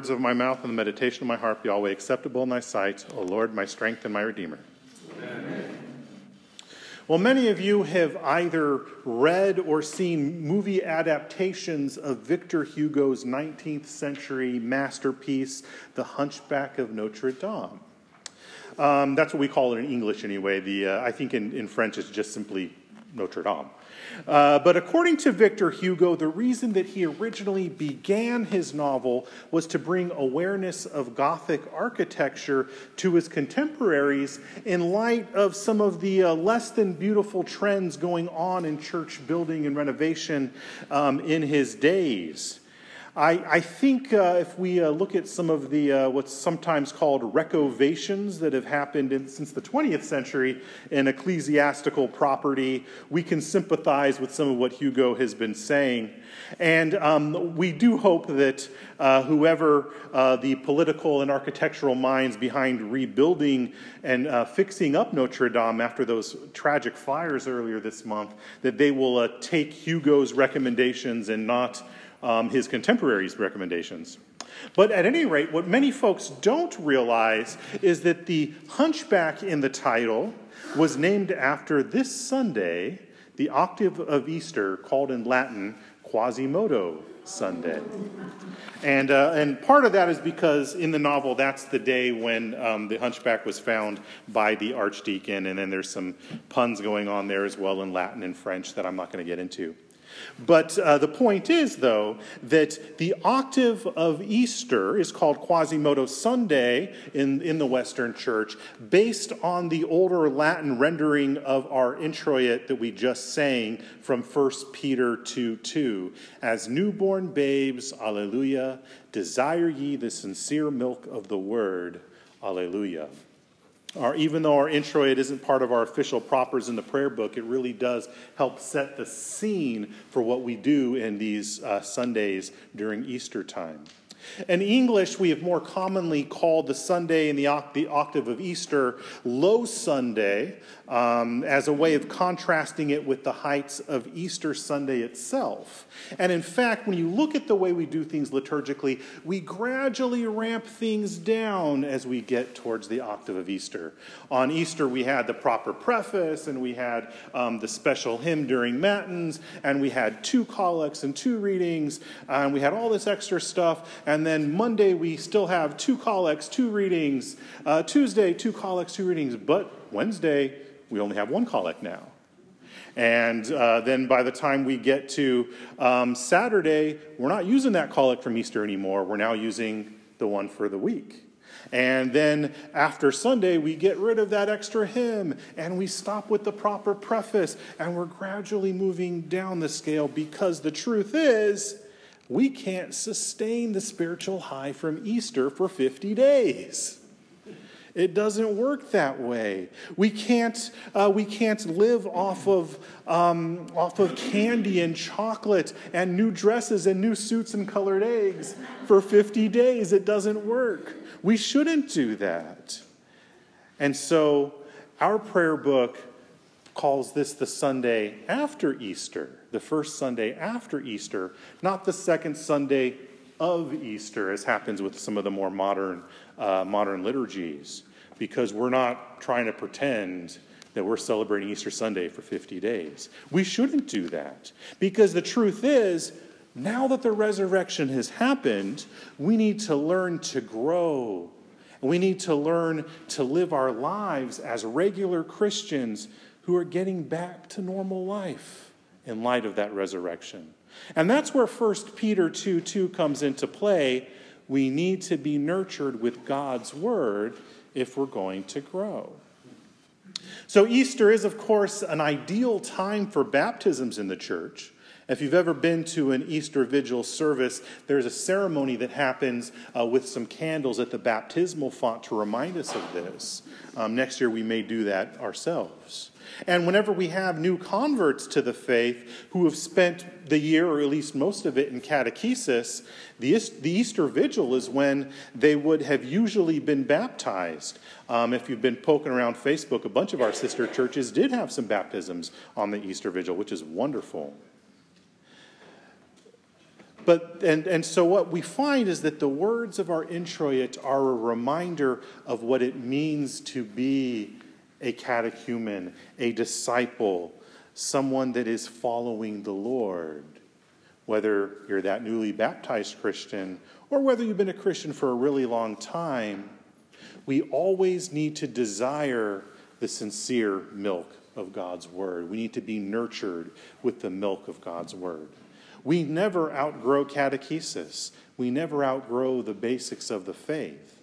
words of my mouth and the meditation of my heart be always acceptable in thy sight, O Lord, my strength and my redeemer. Amen. Well, many of you have either read or seen movie adaptations of Victor Hugo's 19th century masterpiece, The Hunchback of Notre Dame. Um, that's what we call it in English, anyway. The, uh, I think in, in French it's just simply Notre Dame. Uh, but according to Victor Hugo, the reason that he originally began his novel was to bring awareness of Gothic architecture to his contemporaries in light of some of the uh, less than beautiful trends going on in church building and renovation um, in his days. I, I think uh, if we uh, look at some of the uh, what's sometimes called wreckovations that have happened in, since the 20th century in ecclesiastical property, we can sympathize with some of what Hugo has been saying. And um, we do hope that uh, whoever uh, the political and architectural minds behind rebuilding and uh, fixing up Notre Dame after those tragic fires earlier this month, that they will take Hugo's recommendations and not um, his contemporaries' recommendations. But at any rate, what many folks don't realize is that the hunchback in the title was named after this Sunday, the octave of Easter, called in Latin Quasimodo Sunday. And, uh, and part of that is because in the novel, that's the day when um, the hunchback was found by the archdeacon, and then there's some puns going on there as well in Latin and French that I'm not going to get into. But uh, the point is, though, that the octave of Easter is called Quasimodo Sunday in, in the Western Church, based on the older Latin rendering of our introit that we just sang from 1 Peter 2 2. As newborn babes, alleluia, desire ye the sincere milk of the word, alleluia. Our, even though our introit isn't part of our official propers in the prayer book, it really does help set the scene for what we do in these uh, Sundays during Easter time. In English, we have more commonly called the Sunday in the, octave of Easter Low Sunday um, as a way of contrasting it with the heights of Easter Sunday itself. And in fact, when you look at the way we do things liturgically, we gradually ramp things down as we get towards the octave of Easter. On Easter, we had the proper preface, and we had um, the special hymn during Matins, and we had two collects and two readings, and we had all this extra stuff. And then Monday, we still have two collects, two readings. Uh, Tuesday, two collects, two readings. But Wednesday, we only have one collect now. And uh, then by the time we get to um, Saturday, we're not using that collect from Easter anymore. We're now using the one for the week. And then after Sunday, we get rid of that extra hymn and we stop with the proper preface and we're gradually moving down the scale because the truth is, we can't sustain the spiritual high from Easter for 50 days. It doesn't work that way. We can't, uh, we can't live off of, um, off of candy and chocolate and new dresses and new suits and colored eggs for 50 days. It doesn't work. We shouldn't do that. And so our prayer book calls this the Sunday after Easter, the first Sunday after Easter, not the second Sunday of Easter, as happens with some of the more modern, uh, modern liturgies, because we're not trying to pretend that we're celebrating Easter Sunday for 50 days. We shouldn't do that, because the truth is, now that the resurrection has happened, we need to learn to grow. We need to learn to live our lives as regular Christians who are getting back to normal life in light of that resurrection. And that's where 1 Peter 2 2 comes into play. We need to be nurtured with God's word if we're going to grow. So, Easter is, of course, an ideal time for baptisms in the church. If you've ever been to an Easter Vigil service, there's a ceremony that happens uh, with some candles at the baptismal font to remind us of this. Um, next year, we may do that ourselves. And whenever we have new converts to the faith who have spent the year, or at least most of it, in catechesis, the, the Easter Vigil is when they would have usually been baptized. Um, if you've been poking around Facebook, a bunch of our sister churches did have some baptisms on the Easter Vigil, which is wonderful. But, and, and so what we find is that the words of our introit are a reminder of what it means to be a catechumen, a disciple, someone that is following the Lord. Whether you're that newly baptized Christian or whether you've been a Christian for a really long time, we always need to desire the sincere milk of God's word. We need to be nurtured with the milk of God's word. We never outgrow catechesis. We never outgrow the basics of the faith.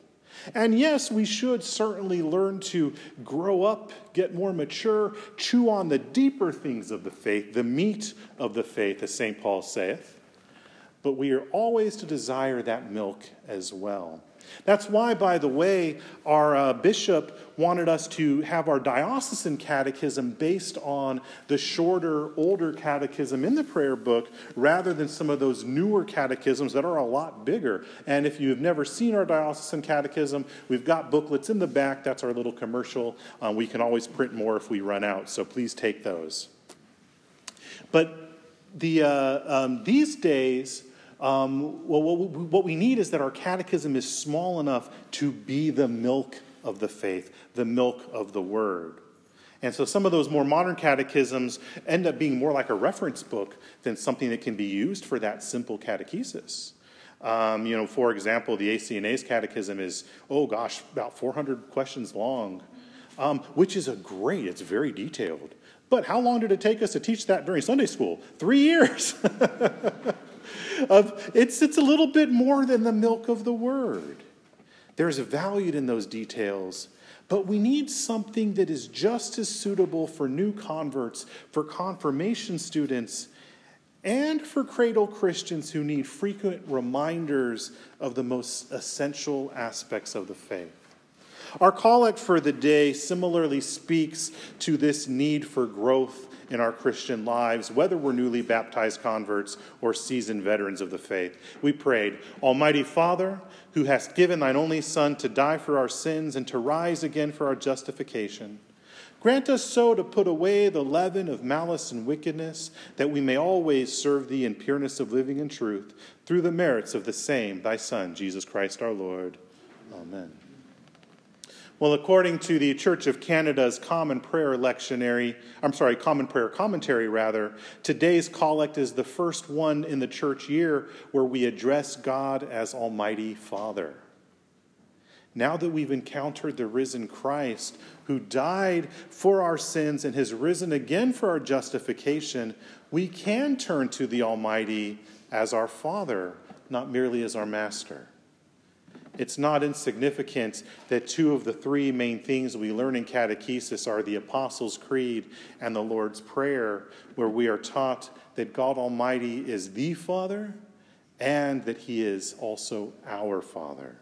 And yes, we should certainly learn to grow up, get more mature, chew on the deeper things of the faith, the meat of the faith, as St. Paul saith. But we are always to desire that milk as well. That's why, by the way, our uh, bishop wanted us to have our diocesan catechism based on the shorter, older catechism in the prayer book rather than some of those newer catechisms that are a lot bigger. And if you've never seen our diocesan catechism, we've got booklets in the back. That's our little commercial. Um, we can always print more if we run out, so please take those. But the, uh, um, these days, um, well, what we need is that our catechism is small enough to be the milk of the faith, the milk of the word. And so some of those more modern catechisms end up being more like a reference book than something that can be used for that simple catechesis. Um, you know, for example, the ACNA's catechism is, oh gosh, about 400 questions long, um, which is a great, it's very detailed. But how long did it take us to teach that during Sunday school? Three years. of it's, it's a little bit more than the milk of the word. There's a value in those details, but we need something that is just as suitable for new converts, for confirmation students, and for cradle Christians who need frequent reminders of the most essential aspects of the faith. Our collect for the day similarly speaks to this need for growth in our Christian lives, whether we're newly baptized converts or seasoned veterans of the faith. We prayed, Almighty Father, who hast given thine only Son to die for our sins and to rise again for our justification. Grant us so to put away the leaven of malice and wickedness, that we may always serve thee in pureness of living and truth, through the merits of the same, thy Son, Jesus Christ our Lord. Amen. Well, according to the Church of Canada's Common Prayer Lectionary, I'm sorry, Common Prayer Commentary, rather, today's collect is the first one in the church year where we address God as Almighty Father. Now that we've encountered the risen Christ who died for our sins and has risen again for our justification, we can turn to the Almighty as our Father, not merely as our Master. It's not insignificant that two of the three main things we learn in catechesis are the Apostles' Creed and the Lord's Prayer, where we are taught that God Almighty is the Father and that He is also our Father.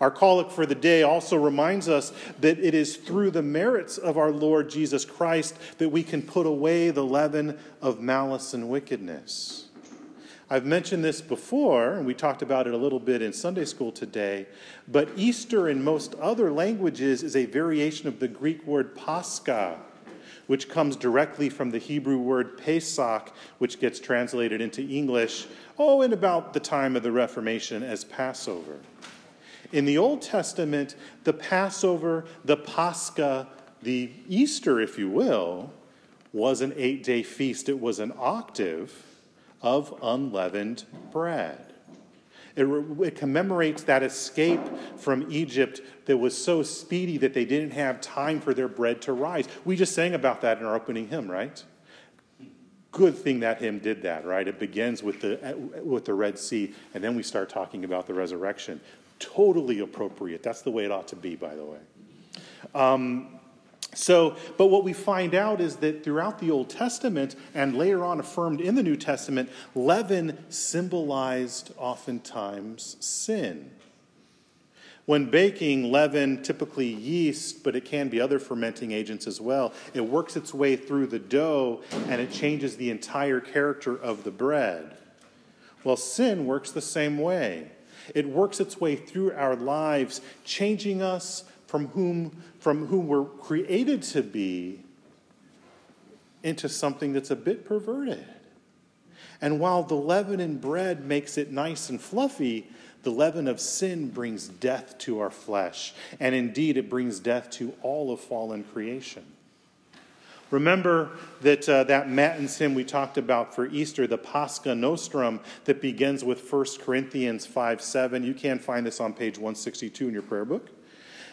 Our collect for the day also reminds us that it is through the merits of our Lord Jesus Christ that we can put away the leaven of malice and wickedness. I've mentioned this before, and we talked about it a little bit in Sunday school today, but Easter in most other languages is a variation of the Greek word pascha, which comes directly from the Hebrew word pesach, which gets translated into English, oh, in about the time of the Reformation as Passover. In the Old Testament, the Passover, the Pascha, the Easter, if you will, was an eight day feast. It was an octave of unleavened bread. It, it, commemorates that escape from Egypt that was so speedy that they didn't have time for their bread to rise. We just sang about that in our opening hymn, right? Good thing that hymn did that, right? It begins with the, with the Red Sea, and then we start talking about the resurrection. Totally appropriate. That's the way it ought to be, by the way. Um, so, but what we find out is that throughout the Old Testament and later on affirmed in the New Testament, leaven symbolized oftentimes sin. When baking, leaven, typically yeast, but it can be other fermenting agents as well, it works its way through the dough and it changes the entire character of the bread. Well, sin works the same way. It works its way through our lives, changing us, from whom, from whom we're created to be into something that's a bit perverted. And while the leaven in bread makes it nice and fluffy, the leaven of sin brings death to our flesh. And indeed, it brings death to all of fallen creation. Remember that uh, that Matins hymn we talked about for Easter, the Pascha Nostrum, that begins with 1 Corinthians 5 7. You can find this on page 162 in your prayer book.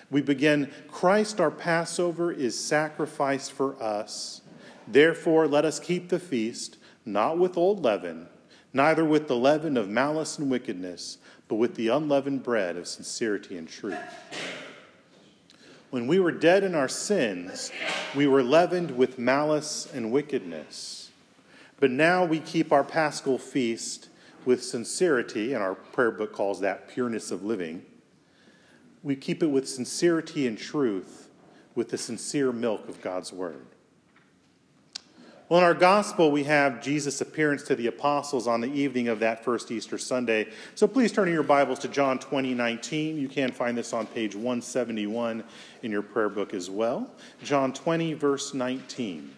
We begin Christ our Passover is sacrificed for us. Therefore, let us keep the feast, not with old leaven, neither with the leaven of malice and wickedness, but with the unleavened bread of sincerity and truth. When we were dead in our sins, we were leavened with malice and wickedness. But now we keep our paschal feast with sincerity, and our prayer book calls that pureness of living. We keep it with sincerity and truth, with the sincere milk of God's word. Well, in our gospel, we have Jesus' appearance to the apostles on the evening of that first Easter Sunday. So please turn in your Bibles to John 20, 19. You can find this on page 171 in your prayer book as well. John 20, verse 19.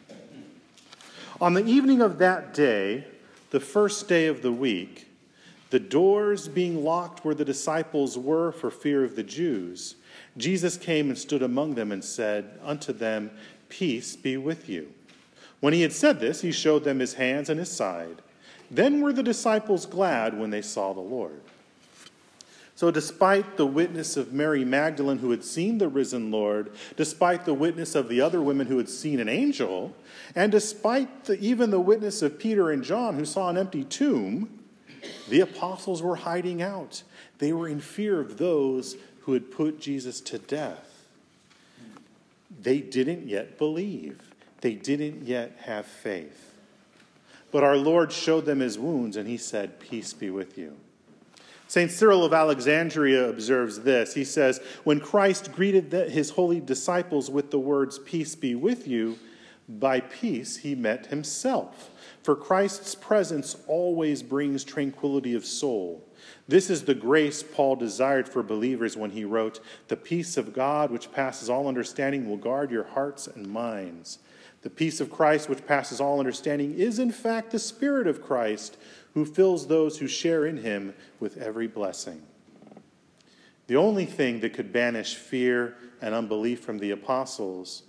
On the evening of that day, the first day of the week, the doors being locked where the disciples were for fear of the Jews, Jesus came and stood among them and said unto them, Peace be with you. When he had said this, he showed them his hands and his side. Then were the disciples glad when they saw the Lord. So, despite the witness of Mary Magdalene who had seen the risen Lord, despite the witness of the other women who had seen an angel, and despite the, even the witness of Peter and John who saw an empty tomb, the apostles were hiding out. They were in fear of those who had put Jesus to death. They didn't yet believe. They didn't yet have faith. But our Lord showed them his wounds, and he said, Peace be with you. St. Cyril of Alexandria observes this. He says, When Christ greeted his holy disciples with the words, Peace be with you, by peace he meant himself. For Christ's presence always brings tranquility of soul. This is the grace Paul desired for believers when he wrote, The peace of God, which passes all understanding, will guard your hearts and minds the peace of Christ, which passes all understanding, is in fact the Spirit of Christ who fills those who share in him with every blessing. The only thing that could banish fear and unbelief from the apostles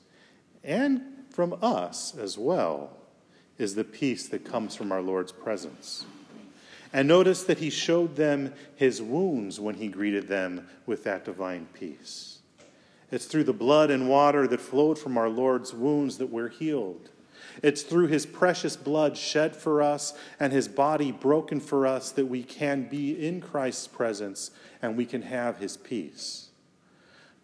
and from us as well is the peace that comes from our Lord's presence. And notice that he showed them his wounds when he greeted them with that divine peace. It's through the blood and water that flowed from our Lord's wounds that we're healed. It's through his precious blood shed for us and his body broken for us that we can be in Christ's presence and we can have his peace.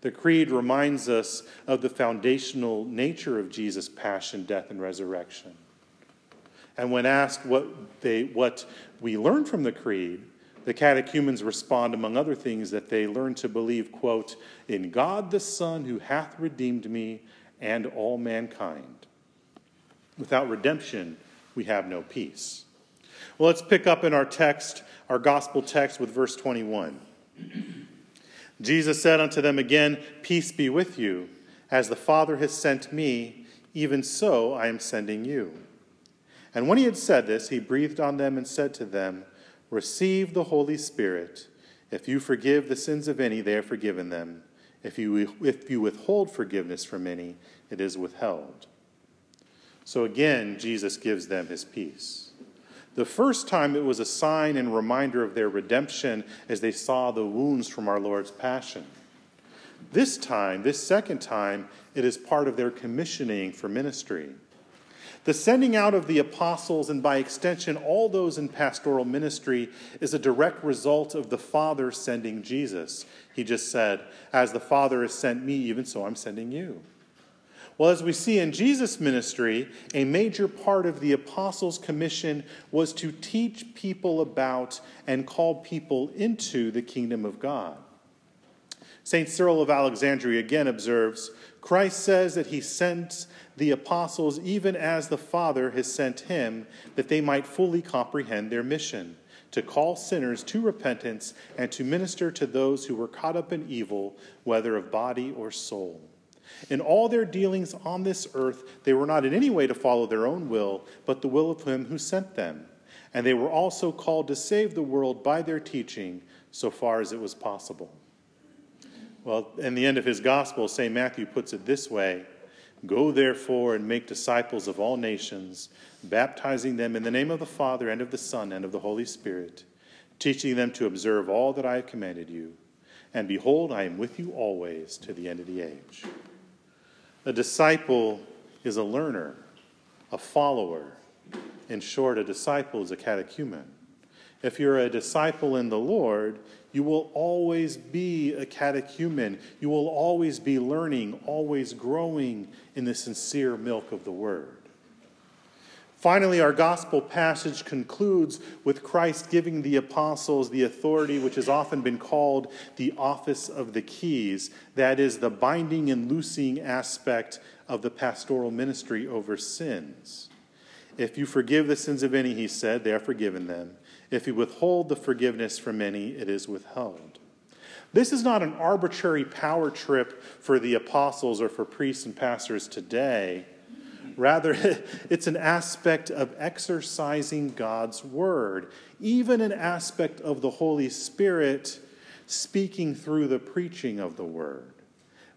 The Creed reminds us of the foundational nature of Jesus' passion, death, and resurrection. And when asked what, they, what we learn from the Creed, the catechumens respond, among other things, that they learn to believe, quote, in God the Son who hath redeemed me and all mankind. Without redemption, we have no peace. Well, let's pick up in our text, our gospel text, with verse 21. Jesus said unto them again, Peace be with you. As the Father has sent me, even so I am sending you. And when he had said this, he breathed on them and said to them, Receive the Holy Spirit. If you forgive the sins of any, they are forgiven them. If you, if you withhold forgiveness from any, it is withheld. So again, Jesus gives them his peace. The first time it was a sign and reminder of their redemption as they saw the wounds from our Lord's passion. This time, this second time, it is part of their commissioning for ministry. The sending out of the apostles, and by extension, all those in pastoral ministry, is a direct result of the Father sending Jesus. He just said, As the Father has sent me, even so I'm sending you. Well, as we see in Jesus' ministry, a major part of the apostles' commission was to teach people about and call people into the kingdom of God. St. Cyril of Alexandria again observes Christ says that he sent the apostles even as the Father has sent him, that they might fully comprehend their mission to call sinners to repentance and to minister to those who were caught up in evil, whether of body or soul. In all their dealings on this earth, they were not in any way to follow their own will, but the will of him who sent them. And they were also called to save the world by their teaching so far as it was possible. Well, in the end of his gospel, St. Matthew puts it this way Go therefore and make disciples of all nations, baptizing them in the name of the Father and of the Son and of the Holy Spirit, teaching them to observe all that I have commanded you. And behold, I am with you always to the end of the age. A disciple is a learner, a follower. In short, a disciple is a catechumen. If you're a disciple in the Lord, you will always be a catechumen. You will always be learning, always growing in the sincere milk of the Word. Finally, our gospel passage concludes with Christ giving the apostles the authority which has often been called the office of the keys. That is, the binding and loosing aspect of the pastoral ministry over sins. If you forgive the sins of any, he said, they are forgiven them. If you withhold the forgiveness from many, it is withheld. This is not an arbitrary power trip for the apostles or for priests and pastors today. Rather, it's an aspect of exercising God's word, even an aspect of the Holy Spirit speaking through the preaching of the word.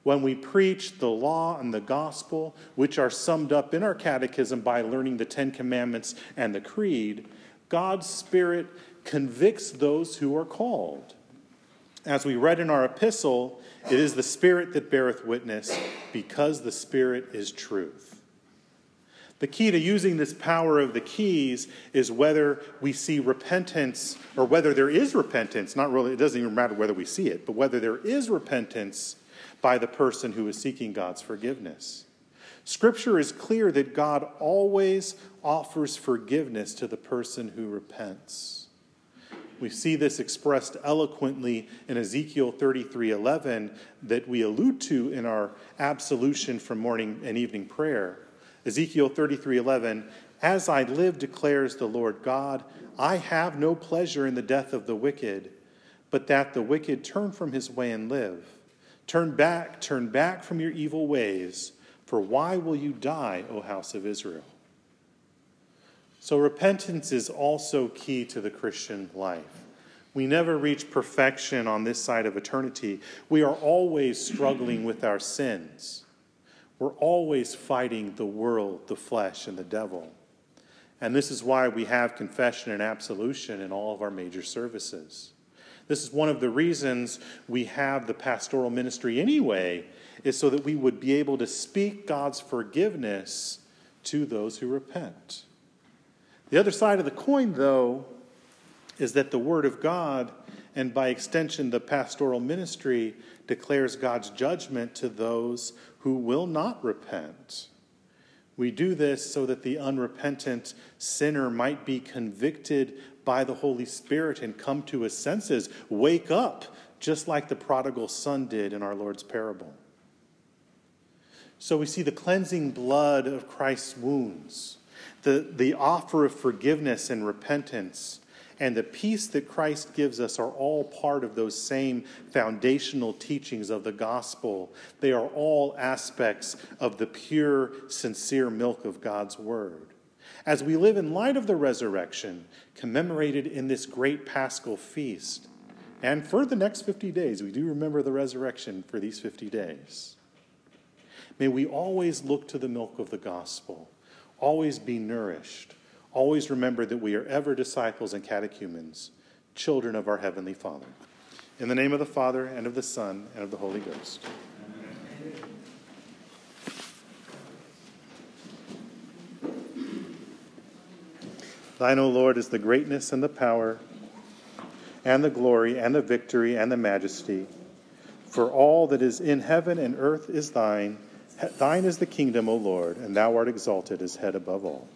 When we preach the law and the gospel, which are summed up in our catechism by learning the Ten Commandments and the Creed, God's Spirit convicts those who are called. As we read in our epistle, it is the Spirit that beareth witness, because the Spirit is truth. The key to using this power of the keys is whether we see repentance or whether there is repentance. Not really, it doesn't even matter whether we see it, but whether there is repentance by the person who is seeking God's forgiveness. Scripture is clear that God always offers forgiveness to the person who repents. We see this expressed eloquently in Ezekiel 33:11 that we allude to in our absolution from morning and evening prayer. Ezekiel 33:11, "As I live declares the Lord God, I have no pleasure in the death of the wicked, but that the wicked turn from his way and live. Turn back, turn back from your evil ways, for why will you die, O house of Israel?" So repentance is also key to the Christian life. We never reach perfection on this side of eternity. We are always struggling with our sins. We're always fighting the world, the flesh, and the devil. And this is why we have confession and absolution in all of our major services. This is one of the reasons we have the pastoral ministry anyway, is so that we would be able to speak God's forgiveness to those who repent. The other side of the coin, though, is that the Word of God, and by extension the pastoral ministry, declares God's judgment to those who will not repent. We do this so that the unrepentant sinner might be convicted by the Holy Spirit and come to his senses, wake up, just like the prodigal son did in our Lord's parable. So we see the cleansing blood of Christ's wounds, the, the offer of forgiveness and repentance and the peace that Christ gives us are all part of those same foundational teachings of the gospel. They are all aspects of the pure, sincere milk of God's word. As we live in light of the resurrection, commemorated in this great paschal feast, and for the next 50 days, we do remember the resurrection for these 50 days. May we always look to the milk of the gospel, always be nourished Always remember that we are ever disciples and catechumens, children of our Heavenly Father. In the name of the Father, and of the Son, and of the Holy Ghost. Thine, O Lord, is the greatness and the power, and the glory, and the victory, and the majesty. For all that is in heaven and earth is thine. Thine is the kingdom, O Lord, and thou art exalted as head above all.